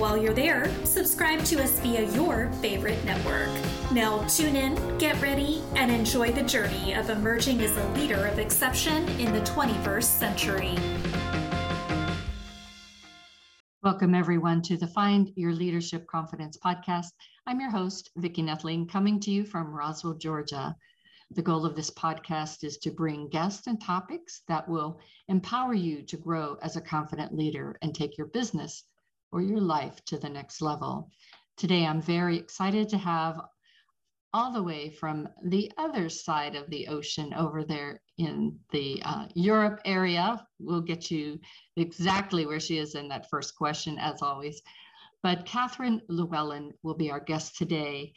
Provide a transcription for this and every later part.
While you're there, subscribe to us via your favorite network. Now, tune in, get ready, and enjoy the journey of emerging as a leader of exception in the 21st century. Welcome, everyone, to the Find Your Leadership Confidence podcast. I'm your host, Vicki Nedling, coming to you from Roswell, Georgia. The goal of this podcast is to bring guests and topics that will empower you to grow as a confident leader and take your business or your life to the next level. Today, I'm very excited to have all the way from the other side of the ocean over there in the uh, Europe area. We'll get you exactly where she is in that first question, as always. But Catherine Llewellyn will be our guest today.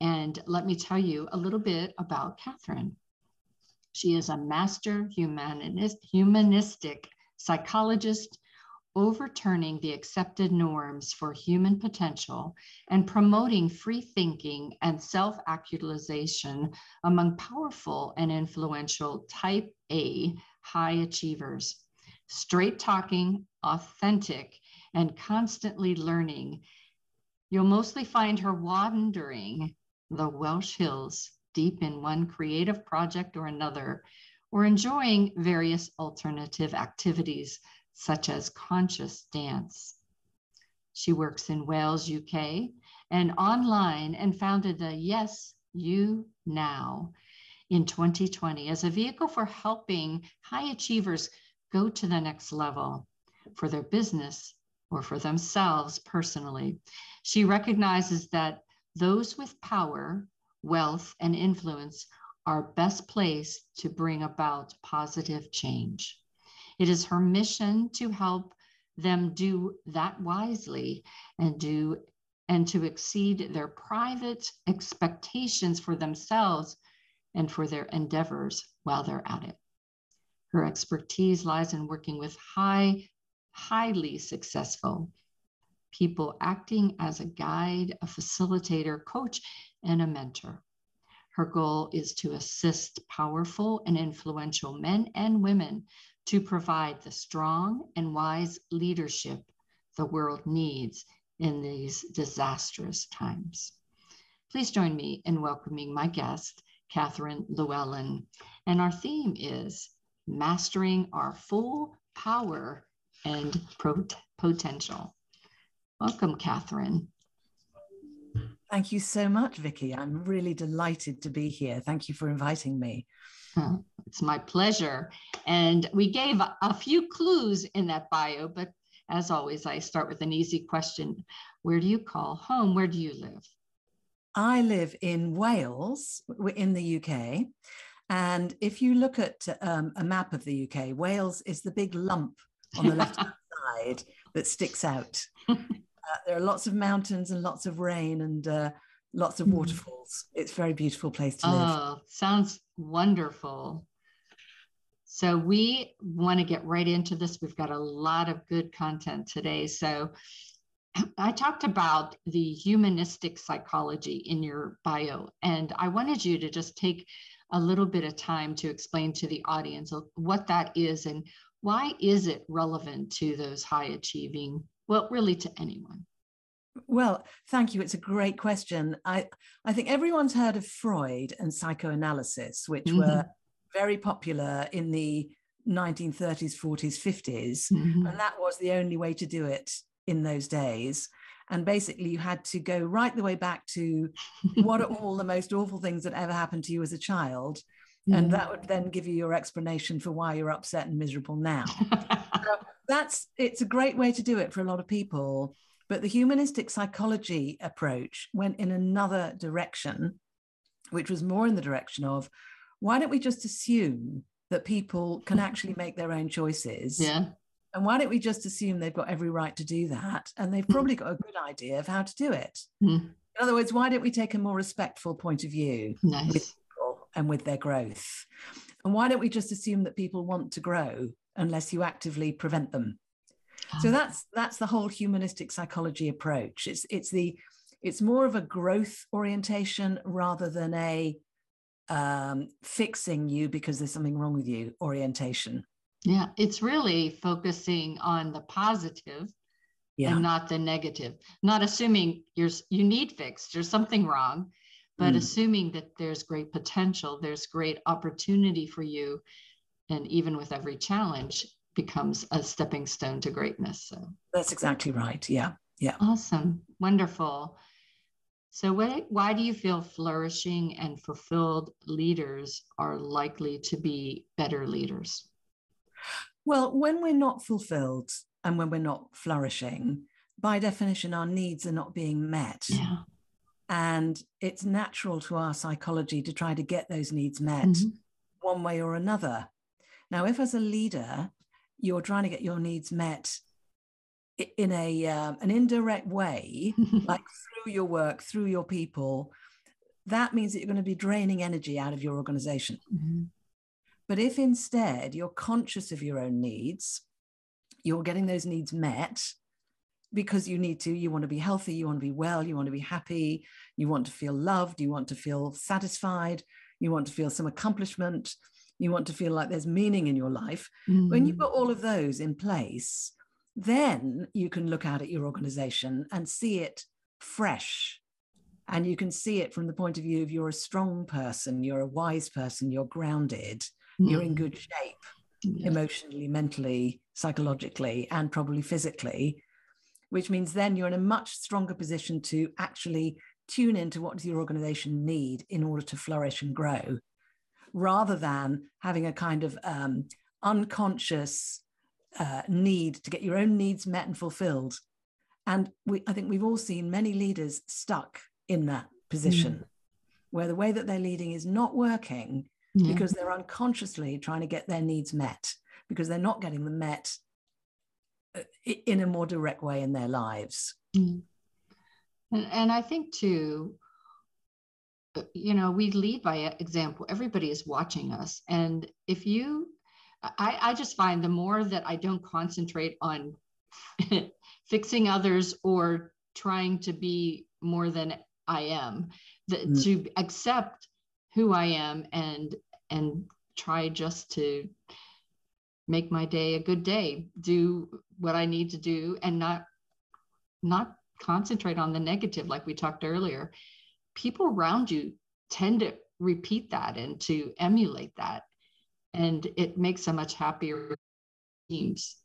And let me tell you a little bit about Catherine. She is a master humanist, humanistic psychologist overturning the accepted norms for human potential and promoting free thinking and self actualization among powerful and influential type A high achievers. Straight talking, authentic, and constantly learning. You'll mostly find her wandering the Welsh Hills deep in one creative project or another, or enjoying various alternative activities such as conscious dance. She works in Wales, UK, and online and founded the Yes, You Now in 2020 as a vehicle for helping high achievers go to the next level for their business or for themselves personally. She recognizes that those with power, wealth, and influence are best placed to bring about positive change. It is her mission to help them do that wisely and do and to exceed their private expectations for themselves and for their endeavors while they're at it. Her expertise lies in working with high, highly successful people acting as a guide, a facilitator, coach, and a mentor. Her goal is to assist powerful and influential men and women to provide the strong and wise leadership the world needs in these disastrous times. Please join me in welcoming my guest, Catherine Llewellyn. And our theme is Mastering Our Full Power and Pot- Potential. Welcome, Catherine. Thank you so much, Vicki. I'm really delighted to be here. Thank you for inviting me. It's my pleasure. And we gave a few clues in that bio, but as always, I start with an easy question Where do you call home? Where do you live? I live in Wales, in the UK. And if you look at um, a map of the UK, Wales is the big lump on the left side that sticks out. uh, there are lots of mountains and lots of rain and uh, lots of hmm. waterfalls. It's a very beautiful place to live. Oh, sounds wonderful. So we want to get right into this. We've got a lot of good content today. So I talked about the humanistic psychology in your bio, and I wanted you to just take a little bit of time to explain to the audience what that is and why is it relevant to those high achieving, well, really to anyone. Well, thank you. It's a great question. I, I think everyone's heard of Freud and psychoanalysis, which mm-hmm. were very popular in the 1930s, 40s, 50s. Mm-hmm. And that was the only way to do it in those days. And basically, you had to go right the way back to what are all the most awful things that ever happened to you as a child. Mm-hmm. And that would then give you your explanation for why you're upset and miserable now. so that's it's a great way to do it for a lot of people but the humanistic psychology approach went in another direction, which was more in the direction of why don't we just assume that people can actually make their own choices? Yeah. And why don't we just assume they've got every right to do that? And they've probably got a good idea of how to do it. Mm. In other words, why don't we take a more respectful point of view nice. with people and with their growth? And why don't we just assume that people want to grow unless you actively prevent them? So Oh, that's that's the whole humanistic psychology approach. It's it's the it's more of a growth orientation rather than a um, fixing you because there's something wrong with you orientation. yeah, it's really focusing on the positive Yeah, and not the negative. Not assuming you're you need fixed, there's something wrong, but Mm. assuming that there's great potential, there's great opportunity for you, and even with every challenge becomes a stepping stone to greatness. So that's exactly right. Yeah, yeah. awesome, wonderful. So why, why do you feel flourishing and fulfilled leaders are likely to be better leaders? Well, when we're not fulfilled and when we're not flourishing, by definition, our needs are not being met. Yeah. And it's natural to our psychology to try to get those needs met Mhm. one way or another. Now, if as a leader, you're trying to get your needs met in a um, an indirect way, like through your work, through your people, that means that you're going to be draining energy out of your organization. Mhm. But if instead you're conscious of your own needs, you're getting those needs met because you need to, you want to be healthy, you want to be well, you want to be happy, you want to feel loved, you want to feel satisfied, you want to feel some accomplishment, you want to feel like there's meaning in your life. When you've Mhm. got all of those in place, then you can look out at your organization and see it fresh. And you can see it from the point of view of you're a strong person, you're a wise person, you're grounded, you're in Mhm. good shape Yeah. emotionally, mentally, psychologically, and probably physically, which means then you're in a much stronger position to actually tune into what does your organization need in order to flourish and grow, rather than having a kind of um, unconscious uh, need to get your own needs met and fulfilled. And we, I think we've all seen many leaders stuck in that position where the way that they're leading is not working Yeah. because they're unconsciously trying to get their needs met because they're not getting them met uh, in a more direct way in their lives. Mm. And, and I think too, uh, you know, we lead by example. Everybody is watching us. And if you, I, I just find the more that I don't concentrate on fixing others or trying to be more than I am, that Mm. to accept who I am and and try just to make my day a good day, do what I need to do and not not concentrate on the negative like we talked earlier people around you tend to repeat that and to emulate that and it makes a much happier teams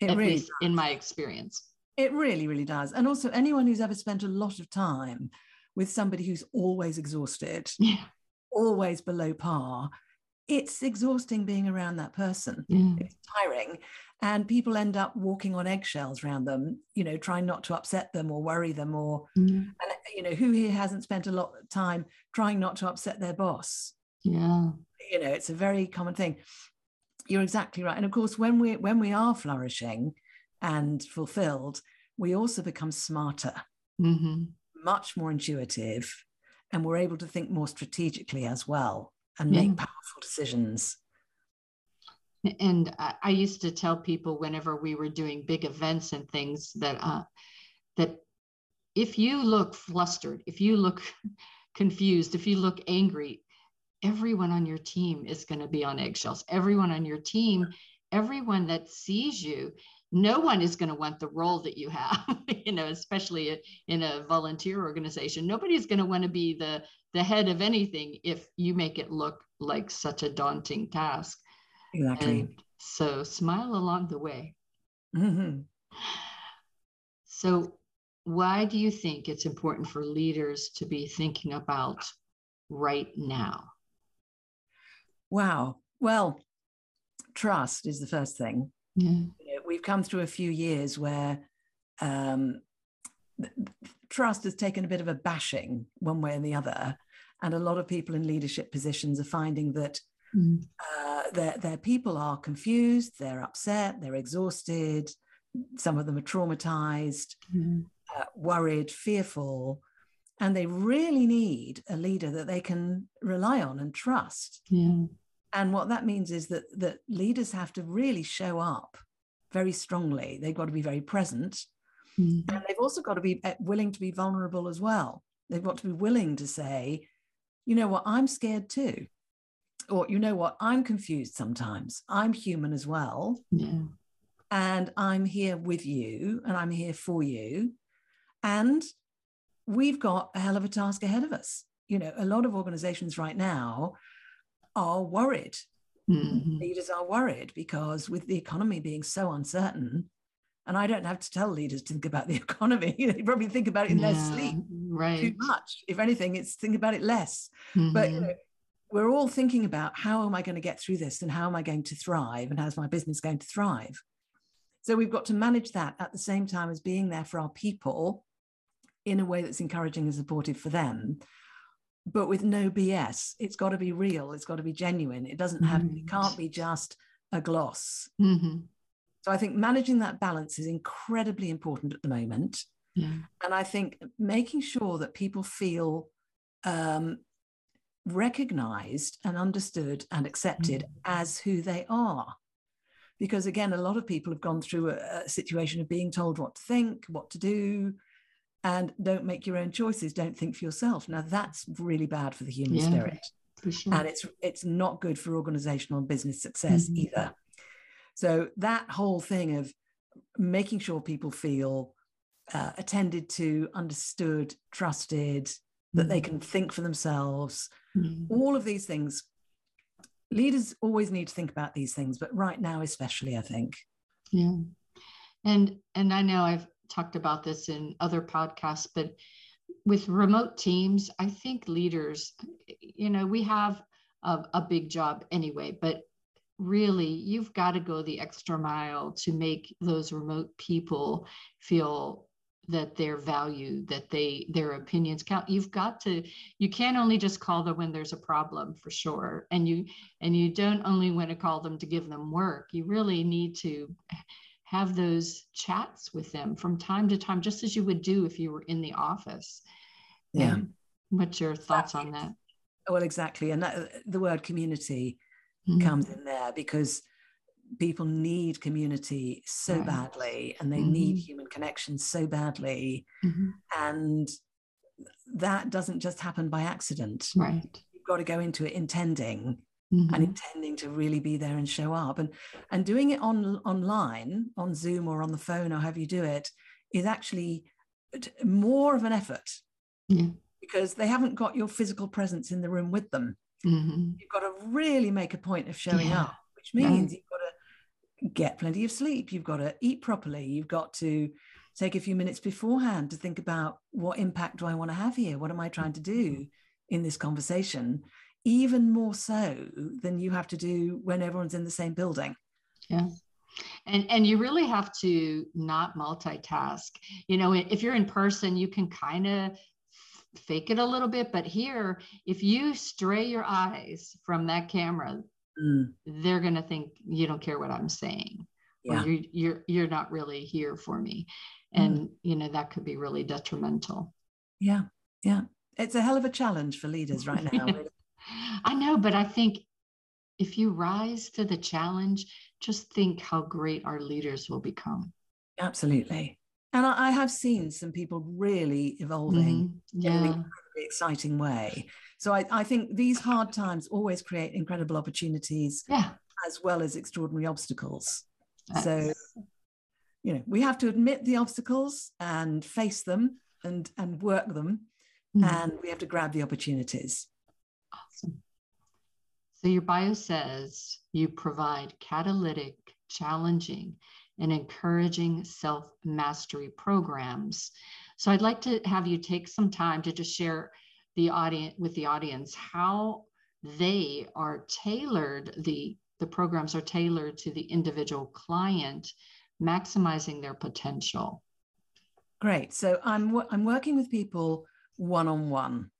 It at really, least in my experience. It really, really does. And also, anyone who's ever spent a lot of time with somebody who's always exhausted, yeah. always below par, it's exhausting being around that person. yeah. It's tiring. And people end up walking on eggshells around them, you know, trying not to upset them or worry them or yeah. and you know who here hasn't spent a lot of time trying not to upset their boss? Yeah you know it's a very common thing. You're exactly right. And of course when we when we are flourishing and fulfilled we also become smarter hmm much more intuitive and we're able to think more strategically as well and Yeah. make powerful decisions. And I, I used to tell people whenever we were doing big events and things that uh, that if you look flustered, if you look confused, if you look angry, everyone on your team is going to be on eggshells. Everyone on your team, everyone that sees you, no one is going to want the role that you have. you know, especially in a volunteer organization, nobody's going to want to be the the head of anything if you make it look like such a daunting task. exactly And so smile along the way. Mhm. So, why do you think it's important for leaders to be thinking about right now? Wow well trust is the first thing Yeah. you know, we've come through a few years where um, trust has taken a bit of a bashing one way or the other. And a lot of people in leadership positions are finding that Mm. uh, their, their people are confused, they're upset, they're exhausted, some of them are traumatized, Yeah. uh, worried, fearful. and they really need a leader that they can rely on and trust. Yeah. And what that means is that that leaders have to really show up very strongly. They've got to be very present. Mhm. And they've also got to be uh, willing to be vulnerable as well. They've got to be willing to say, you know what, I'm scared too. Or, you know what, I'm confused sometimes. I'm human as well. Yeah. And I'm here with you and I'm here for you. And we've got a hell of a task ahead of us. You know, a lot of organizations right now are worried. Mhm. Leaders are worried because with the economy being so uncertain, and I don't have to tell leaders to think about the economy, they probably think about it in their Yeah, sleep too much. If anything, it's think about it less. But you Mhm. know, we're all thinking about how am I going to get through this and how am I going to thrive and how's my business going to thrive? So we've got to manage that at the same time as being there for our people in a way that's encouraging and supportive for them, but with no BS. It's got to be real. It's got to be genuine. It doesn't have, it Mhm. can't be just a gloss. Mhm. So I think managing that balance is incredibly important at the moment. Yeah. And I think making sure that people feel um, recognized and understood and accepted as who they are. Because again, a lot of people have gone through a, a situation of being told what to think, what to do, and don't make your own choices, don't think for yourself. Now, that's really bad for the human Yeah. spirit For sure. and it's it's not good for organizational and business success Mhm. either so that whole thing of making sure people feel uh, attended to understood trusted that they can think for themselves Mhm. all of these things leaders always need to think about these things but right now especially i think Yeah. And and I know I've talked about this in other podcasts, but with remote teams, I think leaders, you know, we have a, a big job anyway, but really you've got to go the extra mile to make those remote people feel that they're valued that they their opinions count. You've got to you can't only just call them when there's a problem for sure and you and you don't only want to call them to give them work. You really need to have those chats with them from time to time just as you would do if you were in the office Yeah. What's your thoughts on that well exactly and that, the word community Mhm. comes in there because people need community so Right. badly and they need Mhm. human connection so badly Mhm. and that doesn't just happen by accident right you've got to go into it intending Mhm. and intending to really be there and show up and and doing it on online on zoom or on the phone or however you do it is actually more of an effort Yeah. because they haven't got your physical presence in the room with them Mhm. you've got to really make a point of showing Yeah. up, which means you've got to get plenty of sleep. You've got to eat properly. You've got to take a few minutes beforehand to think about what impact do I want to have here? What am I trying to do in this conversation? Even more so than you have to do when everyone's in the same building. Yeah. And and you really have to not multitask. You know, if you're in person, you can kind of fake it a little bit, but here, if you stray your eyes from that camera, Mm, they're going to think you don't care what I'm saying. yeah. Or you're you're you're not really here for me. And you know, that could be really detrimental. Yeah. Yeah. It's a hell of a challenge for leaders right now. Yeah. I know, but I think if you rise to the challenge, just think how great our leaders will become. Absolutely. And I, I have seen some people really evolving. Mhm. in an Yeah. incredibly exciting way. So I, I think these hard times always create incredible opportunities Yeah. as well as extraordinary obstacles. So, you know, we have to admit the obstacles and face them and and work them, Mhm. and we have to grab the opportunities. Awesome. So your bio says you provide catalytic, challenging, and encouraging self mastery programs. So I'd like to have you take some time to just share the audience with the audience how they are tailored the the programs are tailored to the individual client maximizing their potential Great. So I'm I'm working with people one on one.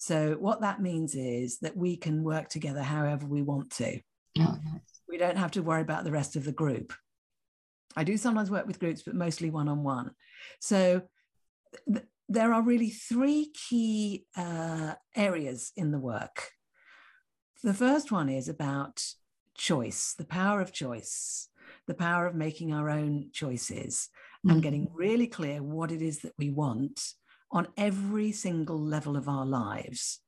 So what that means is that we can work together however we want to. oh, nice. we don't have to worry about the rest of the group. I do sometimes work with groups, but mostly one on one. So th- there are really three key uh, areas in the work. The first one is about choice, the power of choice, the power of making our own choices mm-hmm. and getting really clear what it is that we want on every single level of our lives.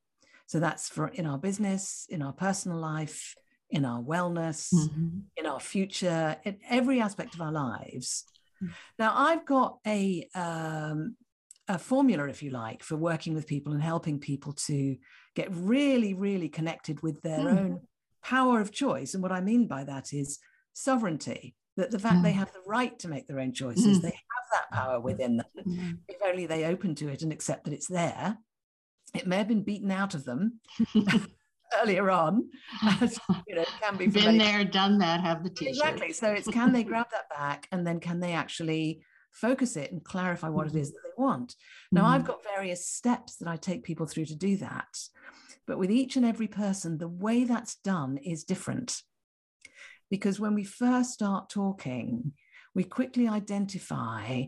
So that's for in our business, in our personal life, in our wellness, mm-hmm. in our future, in every aspect of our lives. Mm-hmm. Now, I've got a um, a formula, if you like, for working with people and helping people to get really, really connected with their mm. own power of choice. And what I mean by that is sovereignty, that the fact mm. they have the right to make their own choices, mm. they have that power within them, mm. if only they open to it and accept that it's there. It may have been beaten out of them. earlier on, as, you know, can be been there, done that, have the t-shirt. Exactly. So it's can they grab that back and then can they actually focus it and clarify what it is mm-hmm. that they want. Now, mm-hmm. I've got various steps that I take people through to do that. But with each and every person, the way that's done is different. Because when we first start talking, we quickly identify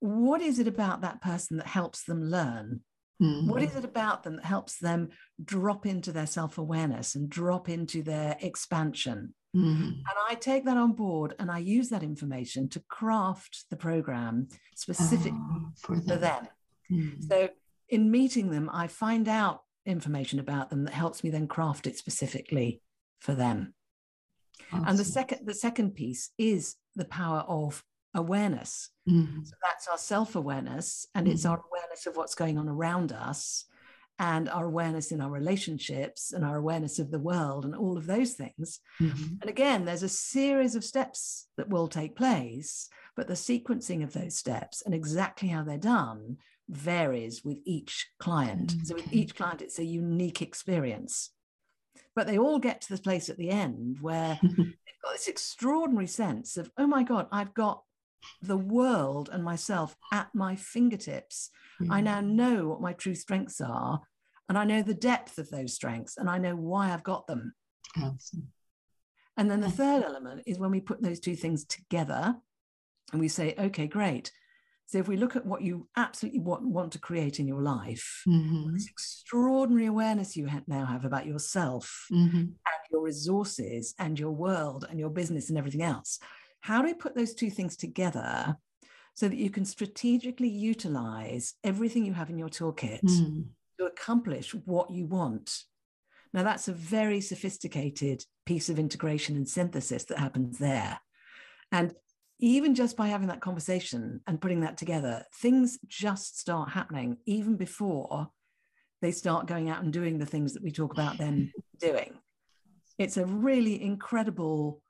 what is it about that person that helps them learn? Mm-hmm. What is it about them that helps them drop into their self awareness and drop into their expansion? Mm-hmm. And I take that on board and I use that information to craft the program specifically oh, for them. For them. Mm-hmm. So in meeting them, I find out information about them that helps me then craft it specifically for them. Awesome. And the second the second piece is the power of awareness. Mm-hmm. So that's our self-awareness and it's mm-hmm. our awareness of what's going on around us and our awareness in our relationships and our awareness of the world and all of those things. Mm-hmm. And again, there's a series of steps that will take place, but the sequencing of those steps and exactly how they're done varies with each client. Okay. So with each client, it's a unique experience. But they all get to the place at the end where they've got this extraordinary sense of, oh my God, I've got the world and myself at my fingertips. Mm-hmm. I now know what my true strengths are and I know the depth of those strengths and I know why I've got them. Awesome. And then the third element is when we put those two things together and we say, okay, great. So if we look at what you absolutely want, want to create in your life, mm-hmm. this extraordinary awareness you now have about yourself mm-hmm. and your resources and your world and your business and everything else, how do we put those two things together so that you can strategically utilize everything you have in your toolkit mm to accomplish what you want. Now, that's a very sophisticated piece of integration and synthesis that happens there. And even just by having that conversation and putting that together, things just start happening even before they start going out and doing the things that we talk about them doing. It's a really incredible,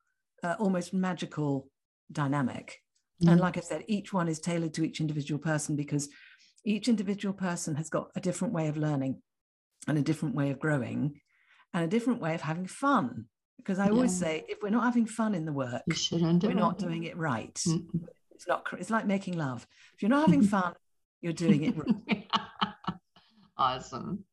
uh, almost magical dynamic. Mm. And like I said, each one is tailored to each individual person because each individual person has got a different way of learning and a different way of growing and a different way of having fun. Because I always yeah. say, if we're not having fun in the work, we're not doing it right. Mm-hmm. It's not. It's like making love. If you're not having fun, you're doing it wrong. awesome.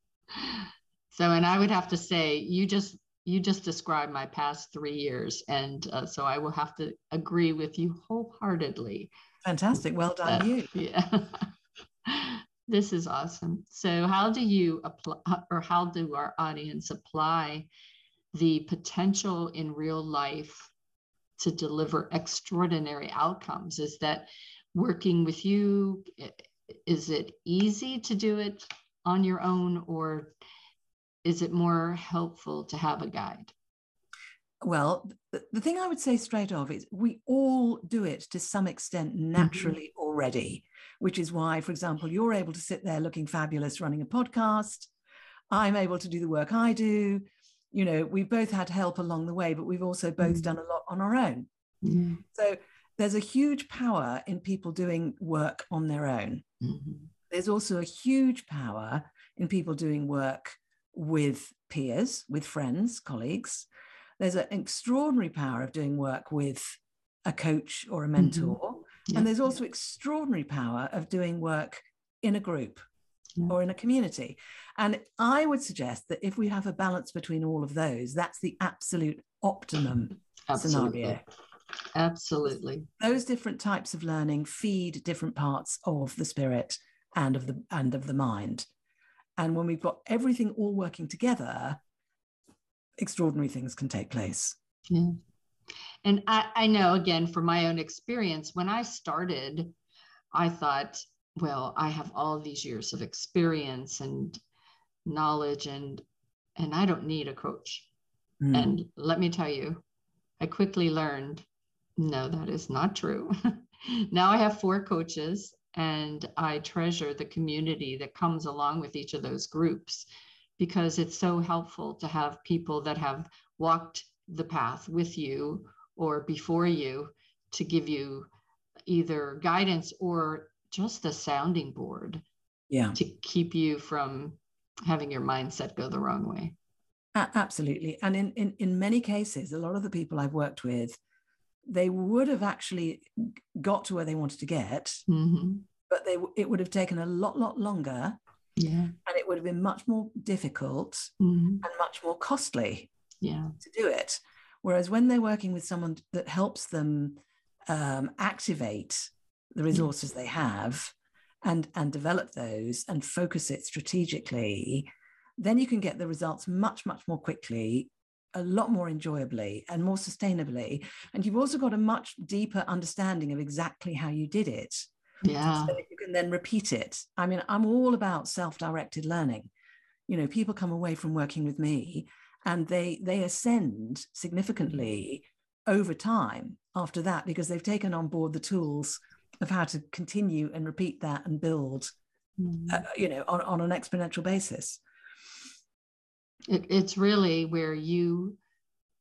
So, and I would have to say, you just you just described my past three years, and uh, so I will have to agree with you wholeheartedly. Fantastic. Well done, uh, you. Yeah. this is awesome. So, how do you apply, or how do our audience apply the potential in real life to deliver extraordinary outcomes? Is that working with you? Is it easy to do it on your own, or is it more helpful to have a guide? Well, the thing I would say straight off is we all do it to some extent mm-hmm. naturally mm-hmm. already which is why, for example, you're able to sit there looking fabulous running a podcast. I'm able to do the work I do. You know, we've both had help along the way, but we've also both mm-hmm. done a lot on our own. Mm-hmm. So there's a huge power in people doing work on their own. Mm-hmm. There's also a huge power in people doing work with peers, with friends, colleagues. There's an extraordinary power of doing work with a coach or a mentor. Mm-hmm. Yeah. And there's also extraordinary power of doing work in a group yeah. or in a community. And I would suggest that if we have a balance between all of those, that's the absolute optimum Absolutely. scenario. Absolutely. Those different types of learning feed different parts of the spirit and of the and of the mind. And when we've got everything all working together, extraordinary things can take place. Yeah. And I, I know again from my own experience, when I started, I thought, well, I have all these years of experience and knowledge and and I don't need a coach. Mm. And let me tell you, I quickly learned no, that is not true. now I have four coaches and I treasure the community that comes along with each of those groups because it's so helpful to have people that have walked the path with you or before you to give you either guidance or just a sounding board yeah. to keep you from having your mindset go the wrong way. Absolutely. And in, in in many cases a lot of the people i've worked with they would have actually got to where they wanted to get mm-hmm. but they it would have taken a lot lot longer yeah. and it would have been much more difficult mm-hmm. and much more costly yeah. to do it. Whereas when they're working with someone that helps them um, activate the resources they have and and develop those and focus it strategically then you can get the results much much more quickly a lot more enjoyably and more sustainably. And you've also got a much deeper understanding of exactly how you did it. Yeah. So you can then repeat it. I mean i'm all about self-directed learning. You know people come away from working with me and they they ascend significantly over time after that because they've taken on board the tools of how to continue and repeat that and build mm. uh, you know on, on an exponential basis. It, it's really where you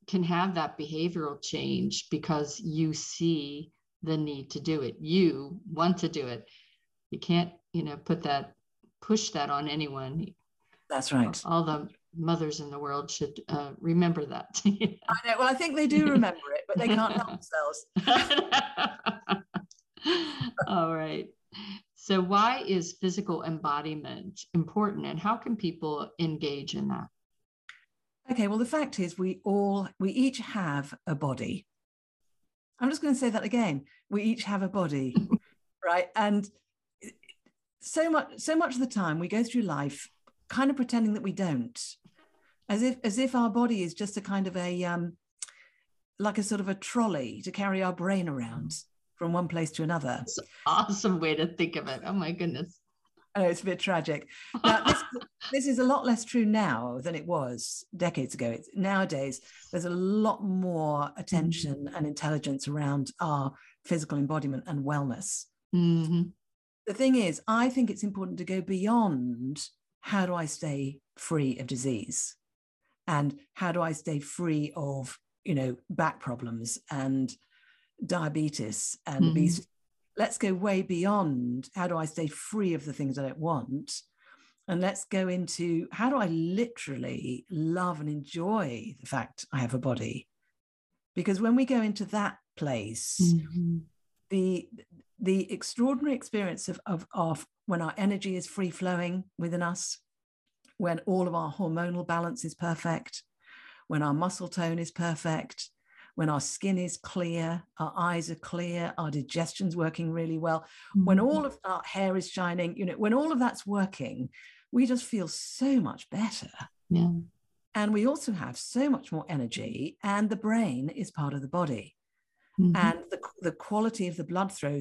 can have that behavioral change because you see the need to do it. You want to do it. You can't you know put that push that on anyone. That's right. All the mothers in the world should uh, remember that. I know. well i think they do remember it but they can't help themselves all right so why is physical embodiment important and how can people engage in that Okay, well, the fact is, we all, we each have a body. I'm just going to say that again. We each have a body, right? And so much, so much of the time, we go through life kind of pretending that we don't, as if, as if our body is just a kind of a, um, like a sort of a trolley to carry our brain around from one place to another. That's awesome way to think of it. Oh my goodness. I know it's a bit tragic. Now, this, this is a lot less true now than it was decades ago. It's, nowadays, there's a lot more attention and intelligence around our physical embodiment and wellness. Mm-hmm. The thing is, I think it's important to go beyond how do I stay free of disease and how do I stay free of, you know, back problems and diabetes and mm-hmm. obesity let's go way beyond how do I stay free of the things I don't want? And let's go into how do I literally love and enjoy the fact I have a body? Because when we go into that place, mm-hmm. the the extraordinary experience of, of, of when our energy is free flowing within us, when all of our hormonal balance is perfect, when our muscle tone is perfect, when our skin is clear, our eyes are clear, our digestion's working really well, mm-hmm. when all of our hair is shining, you know, when all of that's working, we just feel so much better. Yeah. And we also have so much more energy, and the brain is part of the body. Mm-hmm. And the, the quality of the blood flow,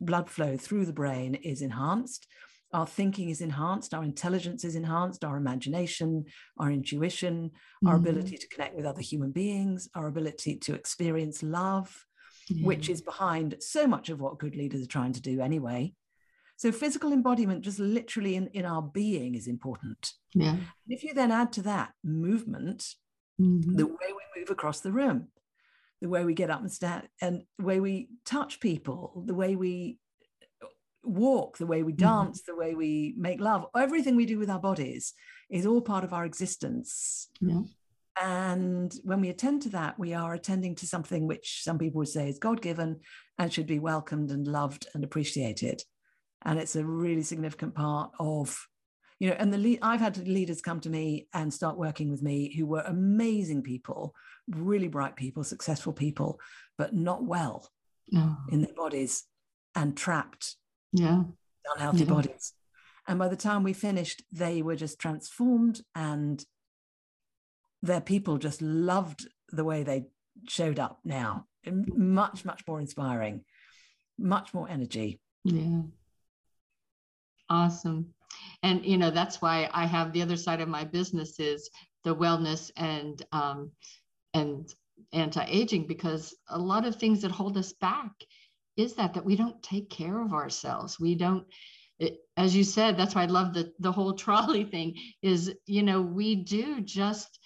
blood flow through the brain is enhanced our thinking is enhanced, our intelligence is enhanced, our imagination, our intuition, mm-hmm. our ability to connect with other human beings, our ability to experience love, yeah. which is behind so much of what good leaders are trying to do anyway. So, physical embodiment, just literally in, in our being, is important. Yeah. And if you then add to that movement, mm-hmm. the way we move across the room, the way we get up and stand, and the way we touch people, the way we walk, the way we mm-hmm. dance, mm-hmm. the way we make love, everything we do with our bodies is all part of our existence. Yeah. And when we attend to that, we are attending to something which some people would say is God given and should be welcomed and loved and appreciated. And it's a really significant part of, you know, and the lead, I've had leaders come to me and start working with me who were amazing people, really bright people, successful people, but not well oh. in their bodies and trapped yeah unhealthy yeah. bodies And by the time we finished, they were just transformed and their people just loved the way they showed up now. Much, much more inspiring, much more energy. Yeah. Awesome. And, you know, that's why I have the other side of my business is the wellness and, um, and anti-aging because a lot of things that hold us back is that that we don't take care of ourselves. We don't it, as you said that's why i love the the whole trolley thing is you know we do just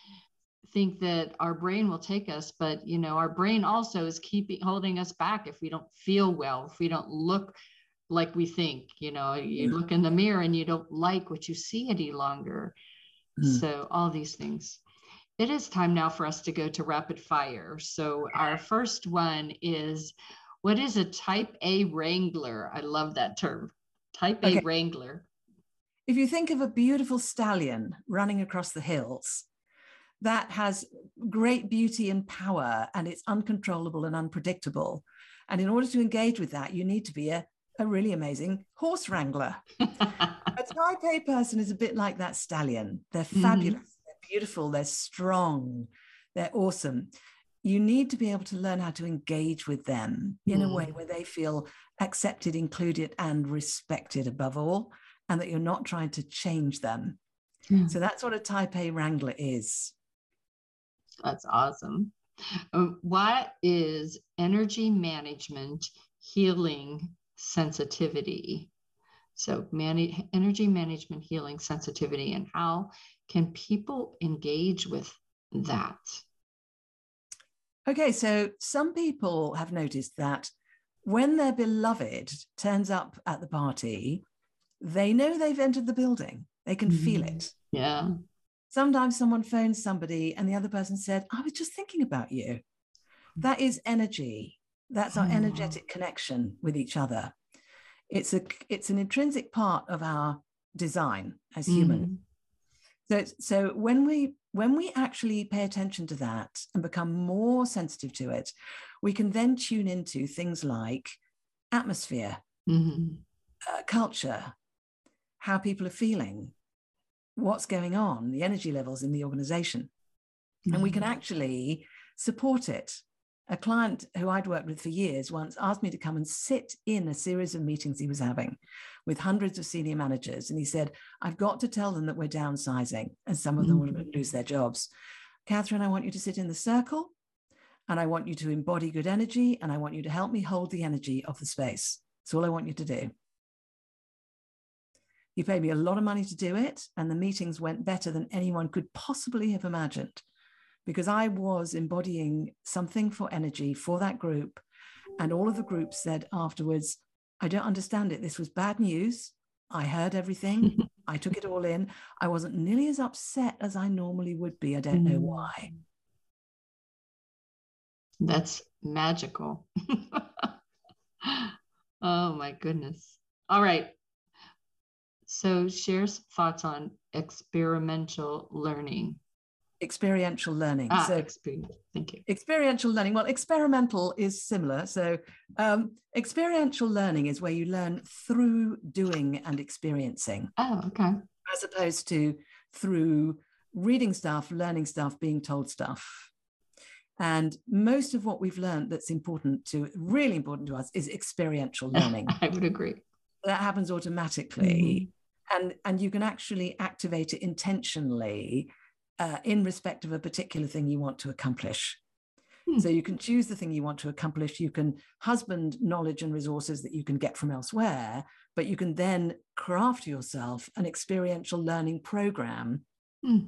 think that our brain will take us but you know our brain also is keeping holding us back if we don't feel well if we don't look like we think you know you yeah. look in the mirror and you don't like what you see any longer. Mm. so all these things. It is time now for us to go to rapid fire. So our first one is what is a type A wrangler? I love that term. Type A wrangler. If you think of a beautiful stallion running across the hills, that has great beauty and power and it's uncontrollable and unpredictable. And in order to engage with that, you need to be a, a really amazing horse wrangler. a type A person is a bit like that stallion. They're mm-hmm. fabulous, mm-hmm. they're beautiful, they're strong, they're awesome you need to be able to learn how to engage with them in mm. a way mm. where they feel accepted, included, and respected above all, and that you're not trying to change them. Mm. So that's what a type A wrangler is. That's awesome. Um, what is energy management healing sensitivity? So, man- energy management healing sensitivity, and how can people engage with that? Okay, so some people have noticed that when their beloved turns up at the party, they know they've entered the building. They can mm-hmm. feel it. Yeah. Sometimes someone phones somebody and the other person said, I was just thinking about you. That is energy. That's our oh. energetic connection with each other. It's a it's an intrinsic part of our design as human. So, so when we when we actually pay attention to that and become more sensitive to it, we can then tune into things like atmosphere, mm-hmm. uh, culture, how people are feeling, what's going on, the energy levels in the organization. Mm-hmm. And we can mm-hmm. actually support it a client who I'd worked with for years once asked me to come and sit in a series of meetings he was having with hundreds of senior managers. And he said, I've got to tell them that we're downsizing and some of them mm-hmm. will lose their jobs. Catherine, I want you to sit in the circle and I want you to embody good energy and I want you to help me hold the energy of the space. That's all I want you to do. He paid me a lot of money to do it, and the meetings went better than anyone could possibly have imagined because I was embodying something for energy for that group. And all of the groups said afterwards, I don't understand it. This was bad news. I heard everything. I took it all in. I wasn't nearly as upset as I normally would be. I don't know mm. why. That's magical. oh my goodness. All right. So, share some thoughts on experimental learning experiential learning. Ah, so experience. Thank you. Experiential learning. Well, experimental is similar. So um, experiential learning is where you learn through doing and experiencing. Oh, okay. As opposed to through reading stuff, learning stuff, being told stuff. And most of what we've learned that's important to, really important to us, is experiential learning. I would agree. That happens automatically. Mm-hmm. And, and you can actually activate it intentionally uh, in respect of a particular thing you want to accomplish. Hmm. So you can choose the thing you want to accomplish. You can husband knowledge and resources that you can get from elsewhere, but you can then craft yourself an experiential learning program hmm.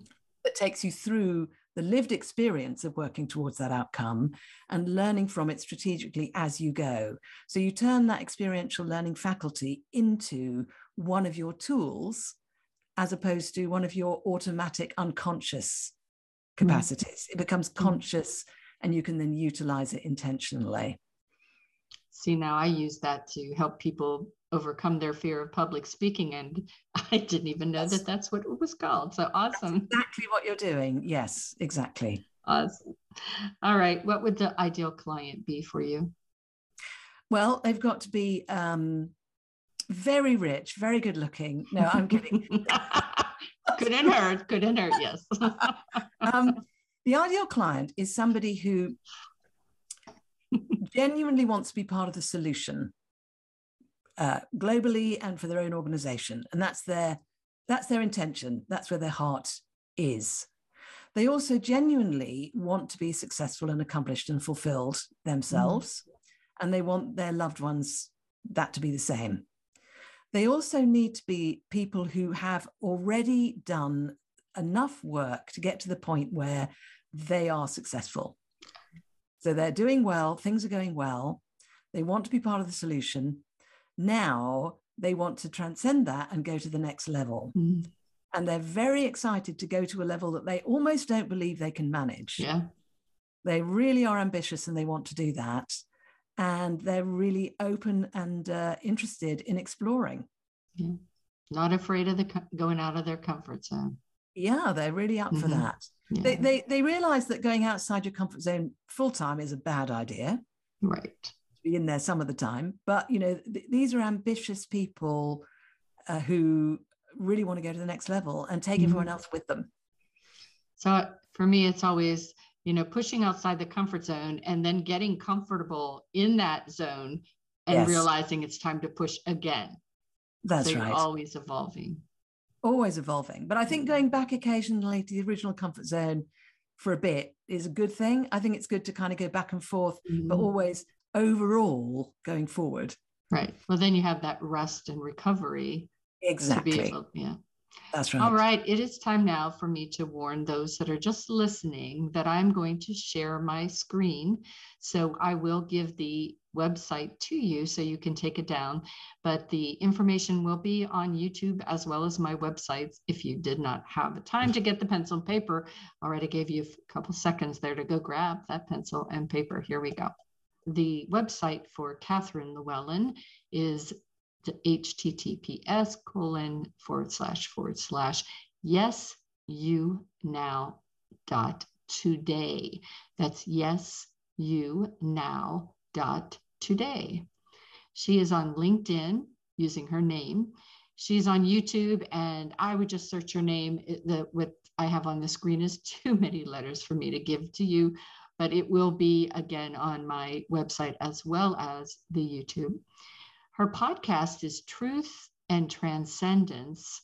that takes you through the lived experience of working towards that outcome and learning from it strategically as you go. So you turn that experiential learning faculty into one of your tools as opposed to one of your automatic unconscious hmm. capacities. Mm. It becomes hmm. conscious and you can then utilize it intentionally. See, now I use that to help people overcome their fear of public speaking. And I didn't even know that that's what it was called. So awesome. That's exactly what you're doing. Yes, exactly. Awesome. All right. What would the ideal client be for you? Well, they've got to be um, very rich, very good looking. No, I'm kidding. couldn't hurt, couldn't hurt, yes. um, the ideal client is somebody who genuinely wants to be part of the solution uh, globally and for their own organization. And that's their that's their intention. That's where their heart is. They also genuinely want to be successful and accomplished and fulfilled themselves. Mm. And they want their loved ones that to be the same. They also need to be people who have already done enough work to get to the point where they are successful. So they're doing well, things are going well. They want to be part of the solution. Now they want to transcend that and go to the next level. Mm. And they're very excited to go to a level that they almost don't believe they can manage. Yeah. They really are ambitious and they want to do that and they're really open and uh, interested in exploring. Yeah. Not afraid of the going out of their comfort zone. Yeah, they're really up mm-hmm. for that. Yeah. They, they they realize that going outside your comfort zone full time is a bad idea. Right. Be in there some of the time, but you know th- these are ambitious people uh, who really want to go to the next level and take mm-hmm. everyone else with them. So for me, it's always you know pushing outside the comfort zone and then getting comfortable in that zone and yes. realizing it's time to push again. That's so right. always evolving. Always evolving. But i think going back occasionally to the original comfort zone for a bit is a good thing. I think it's good to kind of go back and forth mm-hmm. but always overall going forward. Right. Well then you have that rest and recovery exactly. able, yeah that's right. All right. It is time now for me to warn those that are just listening that I'm going to share my screen. So I will give the website to you so you can take it down. But the information will be on YouTube as well as my websites. If you did not have the time to get the pencil and paper, already gave you a couple seconds there to go grab that pencil and paper. Here we go. The website for Catherine Llewellyn is to https colon forward slash forward slash yes you now dot today. That's yes you now dot today. She is on linkedin using her name. She's on youtube and i would just search her name. The what i have on the screen is too many letters for me to give to you but it will be again on my website as well as the youtube her podcast is Truth and Transcendence.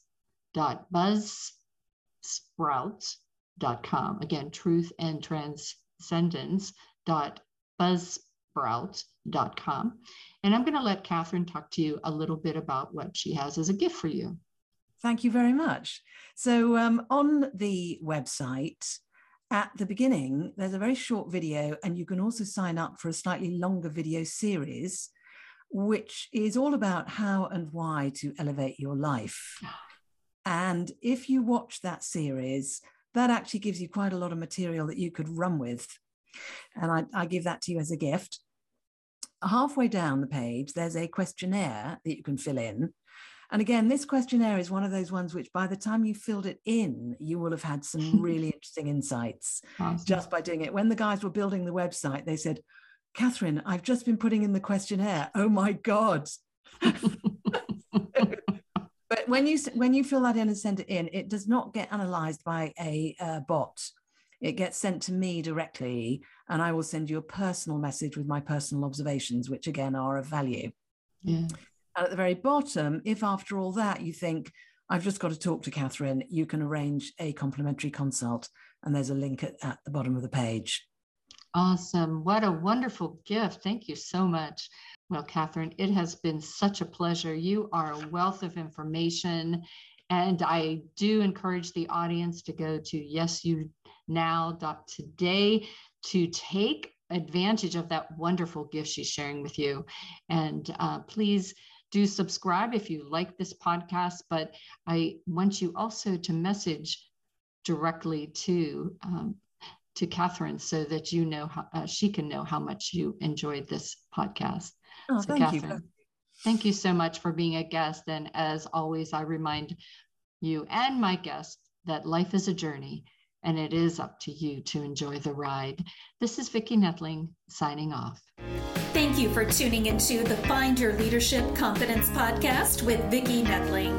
Again, truth and transcendence buzzsprouts.com. And I'm going to let Catherine talk to you a little bit about what she has as a gift for you. Thank you very much. So, um, on the website, at the beginning, there's a very short video, and you can also sign up for a slightly longer video series which is all about how and why to elevate your life. And if you watch that series, that actually gives you quite a lot of material that you could run with. And I, I give that to you as a gift. Halfway down the page, there's a questionnaire that you can fill in. And again, this questionnaire is one of those ones which by the time you filled it in, you will have had some really interesting insights awesome. just by doing it. When the guys were building the website, they said, Catherine, I've just been putting in the questionnaire. Oh my God. but when you when you fill that in and send it in, it does not get analyzed by a uh, bot. It gets sent to me directly, and I will send you a personal message with my personal observations, which again are of value. Yeah. And at the very bottom, if after all that you think I've just got to talk to Catherine, you can arrange a complimentary consult, and there's a link at, at the bottom of the page. Awesome. What a wonderful gift. Thank you so much. Well, Catherine, it has been such a pleasure. You are a wealth of information. And I do encourage the audience to go to yesyounow.today to take advantage of that wonderful gift she's sharing with you. And uh, please do subscribe if you like this podcast. But I want you also to message directly to um, to Catherine so that you know how uh, she can know how much you enjoyed this podcast. Oh, so, thank Catherine, you. thank you so much for being a guest. And as always, I remind you and my guests that life is a journey and it is up to you to enjoy the ride. This is Vicki Netling signing off. Thank you for tuning into the Find Your Leadership Confidence podcast with Vicki Netling,